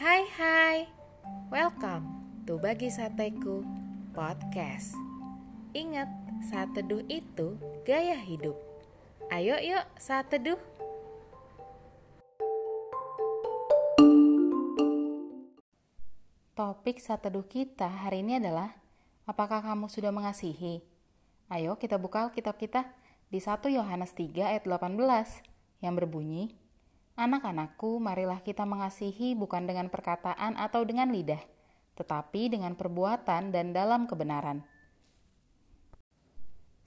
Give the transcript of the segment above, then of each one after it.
Hai hai, welcome to Bagi Sateku Podcast. Ingat, saat teduh itu gaya hidup. Ayo yuk saat teduh Topik saat teduh kita hari ini adalah Apakah kamu sudah mengasihi? Ayo kita buka kitab kita di 1 Yohanes 3 ayat 18 yang berbunyi Anak-anakku, marilah kita mengasihi bukan dengan perkataan atau dengan lidah, tetapi dengan perbuatan dan dalam kebenaran.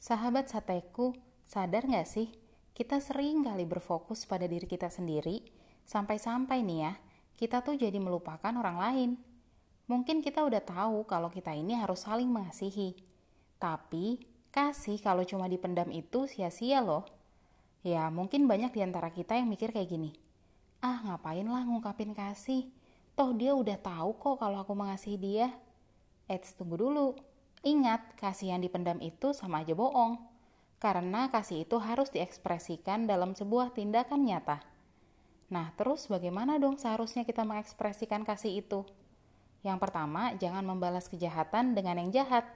Sahabat sateku, sadar gak sih? Kita sering kali berfokus pada diri kita sendiri, sampai-sampai nih ya, kita tuh jadi melupakan orang lain. Mungkin kita udah tahu kalau kita ini harus saling mengasihi. Tapi, kasih kalau cuma dipendam itu sia-sia loh. Ya, mungkin banyak di antara kita yang mikir kayak gini. Ah, ngapain lah ngungkapin kasih? Toh dia udah tahu kok kalau aku mengasihi dia. Eits, tunggu dulu. Ingat, kasih yang dipendam itu sama aja bohong. Karena kasih itu harus diekspresikan dalam sebuah tindakan nyata. Nah, terus bagaimana dong seharusnya kita mengekspresikan kasih itu? Yang pertama, jangan membalas kejahatan dengan yang jahat.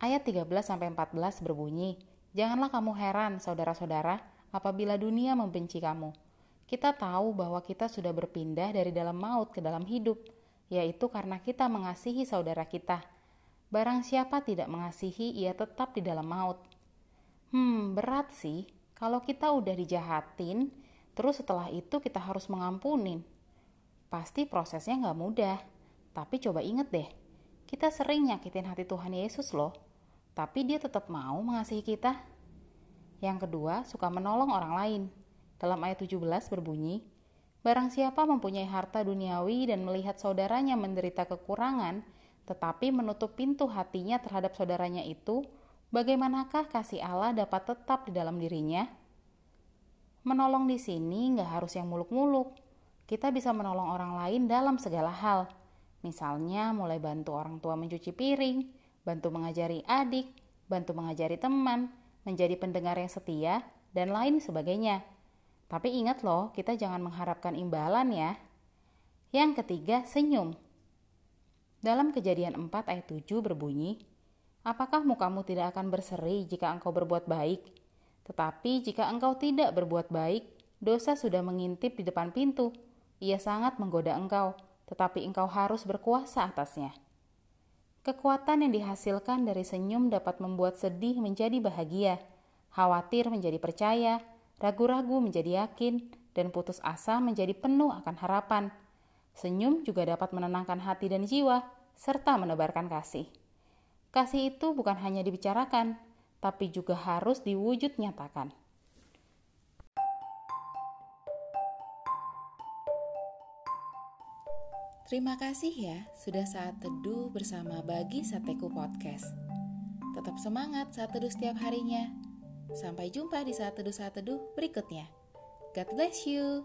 Ayat 13-14 berbunyi, Janganlah kamu heran, saudara-saudara, apabila dunia membenci kamu. Kita tahu bahwa kita sudah berpindah dari dalam maut ke dalam hidup, yaitu karena kita mengasihi saudara kita. Barang siapa tidak mengasihi, ia tetap di dalam maut. Hmm, berat sih. Kalau kita udah dijahatin, terus setelah itu kita harus mengampunin. Pasti prosesnya nggak mudah. Tapi coba inget deh, kita sering nyakitin hati Tuhan Yesus loh tapi dia tetap mau mengasihi kita. Yang kedua, suka menolong orang lain. Dalam ayat 17 berbunyi, Barang siapa mempunyai harta duniawi dan melihat saudaranya menderita kekurangan, tetapi menutup pintu hatinya terhadap saudaranya itu, bagaimanakah kasih Allah dapat tetap di dalam dirinya? Menolong di sini nggak harus yang muluk-muluk. Kita bisa menolong orang lain dalam segala hal. Misalnya mulai bantu orang tua mencuci piring, bantu mengajari adik, bantu mengajari teman, menjadi pendengar yang setia, dan lain sebagainya. Tapi ingat loh, kita jangan mengharapkan imbalan ya. Yang ketiga, senyum. Dalam kejadian 4 ayat 7 berbunyi, Apakah mukamu tidak akan berseri jika engkau berbuat baik? Tetapi jika engkau tidak berbuat baik, dosa sudah mengintip di depan pintu. Ia sangat menggoda engkau, tetapi engkau harus berkuasa atasnya. Kekuatan yang dihasilkan dari senyum dapat membuat sedih menjadi bahagia, khawatir menjadi percaya, ragu-ragu menjadi yakin, dan putus asa menjadi penuh akan harapan. Senyum juga dapat menenangkan hati dan jiwa, serta menebarkan kasih. Kasih itu bukan hanya dibicarakan, tapi juga harus diwujud nyatakan. Terima kasih ya sudah saat teduh bersama Bagi Sateku Podcast. Tetap semangat saat teduh setiap harinya. Sampai jumpa di saat teduh-saat teduh berikutnya. God bless you.